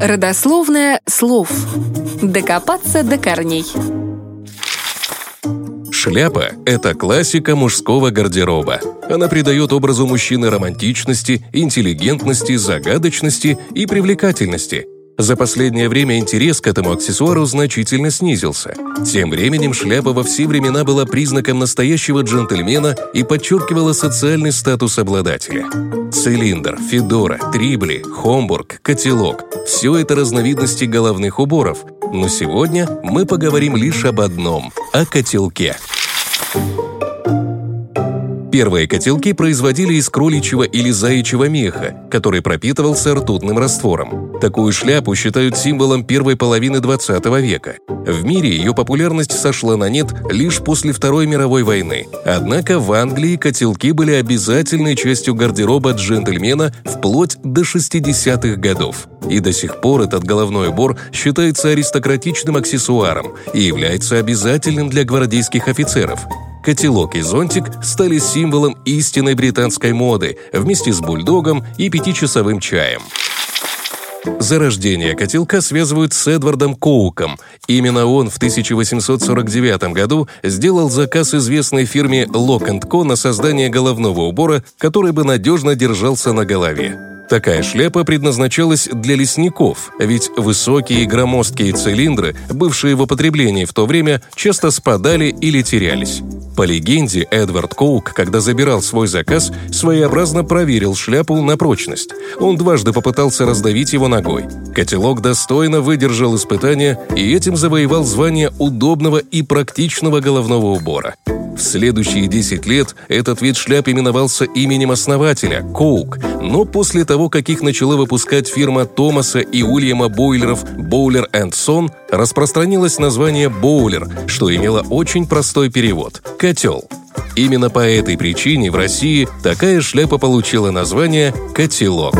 Родословное слов. Докопаться до корней. Шляпа – это классика мужского гардероба. Она придает образу мужчины романтичности, интеллигентности, загадочности и привлекательности – за последнее время интерес к этому аксессуару значительно снизился. Тем временем шляпа во все времена была признаком настоящего джентльмена и подчеркивала социальный статус обладателя. Цилиндр, федора, трибли, хомбург, котелок – все это разновидности головных уборов. Но сегодня мы поговорим лишь об одном – о котелке. Первые котелки производили из кроличьего или заячьего меха, который пропитывался ртутным раствором. Такую шляпу считают символом первой половины 20 века. В мире ее популярность сошла на нет лишь после Второй мировой войны. Однако в Англии котелки были обязательной частью гардероба джентльмена вплоть до 60-х годов. И до сих пор этот головной убор считается аристократичным аксессуаром и является обязательным для гвардейских офицеров котелок и зонтик стали символом истинной британской моды вместе с бульдогом и пятичасовым чаем. Зарождение котелка связывают с Эдвардом Коуком. Именно он в 1849 году сделал заказ известной фирме Lock Co на создание головного убора, который бы надежно держался на голове. Такая шляпа предназначалась для лесников, ведь высокие громоздкие цилиндры, бывшие в употреблении в то время, часто спадали или терялись. По легенде, Эдвард Коук, когда забирал свой заказ, своеобразно проверил шляпу на прочность. Он дважды попытался раздавить его ногой. Котелок достойно выдержал испытание и этим завоевал звание удобного и практичного головного убора. В следующие 10 лет этот вид шляп именовался именем основателя – Коук, но после того, как их начала выпускать фирма Томаса и Уильяма Бойлеров Боулер Сон, распространилось название «боулер», что имело очень простой перевод – котел. Именно по этой причине в России такая шляпа получила название «котелок».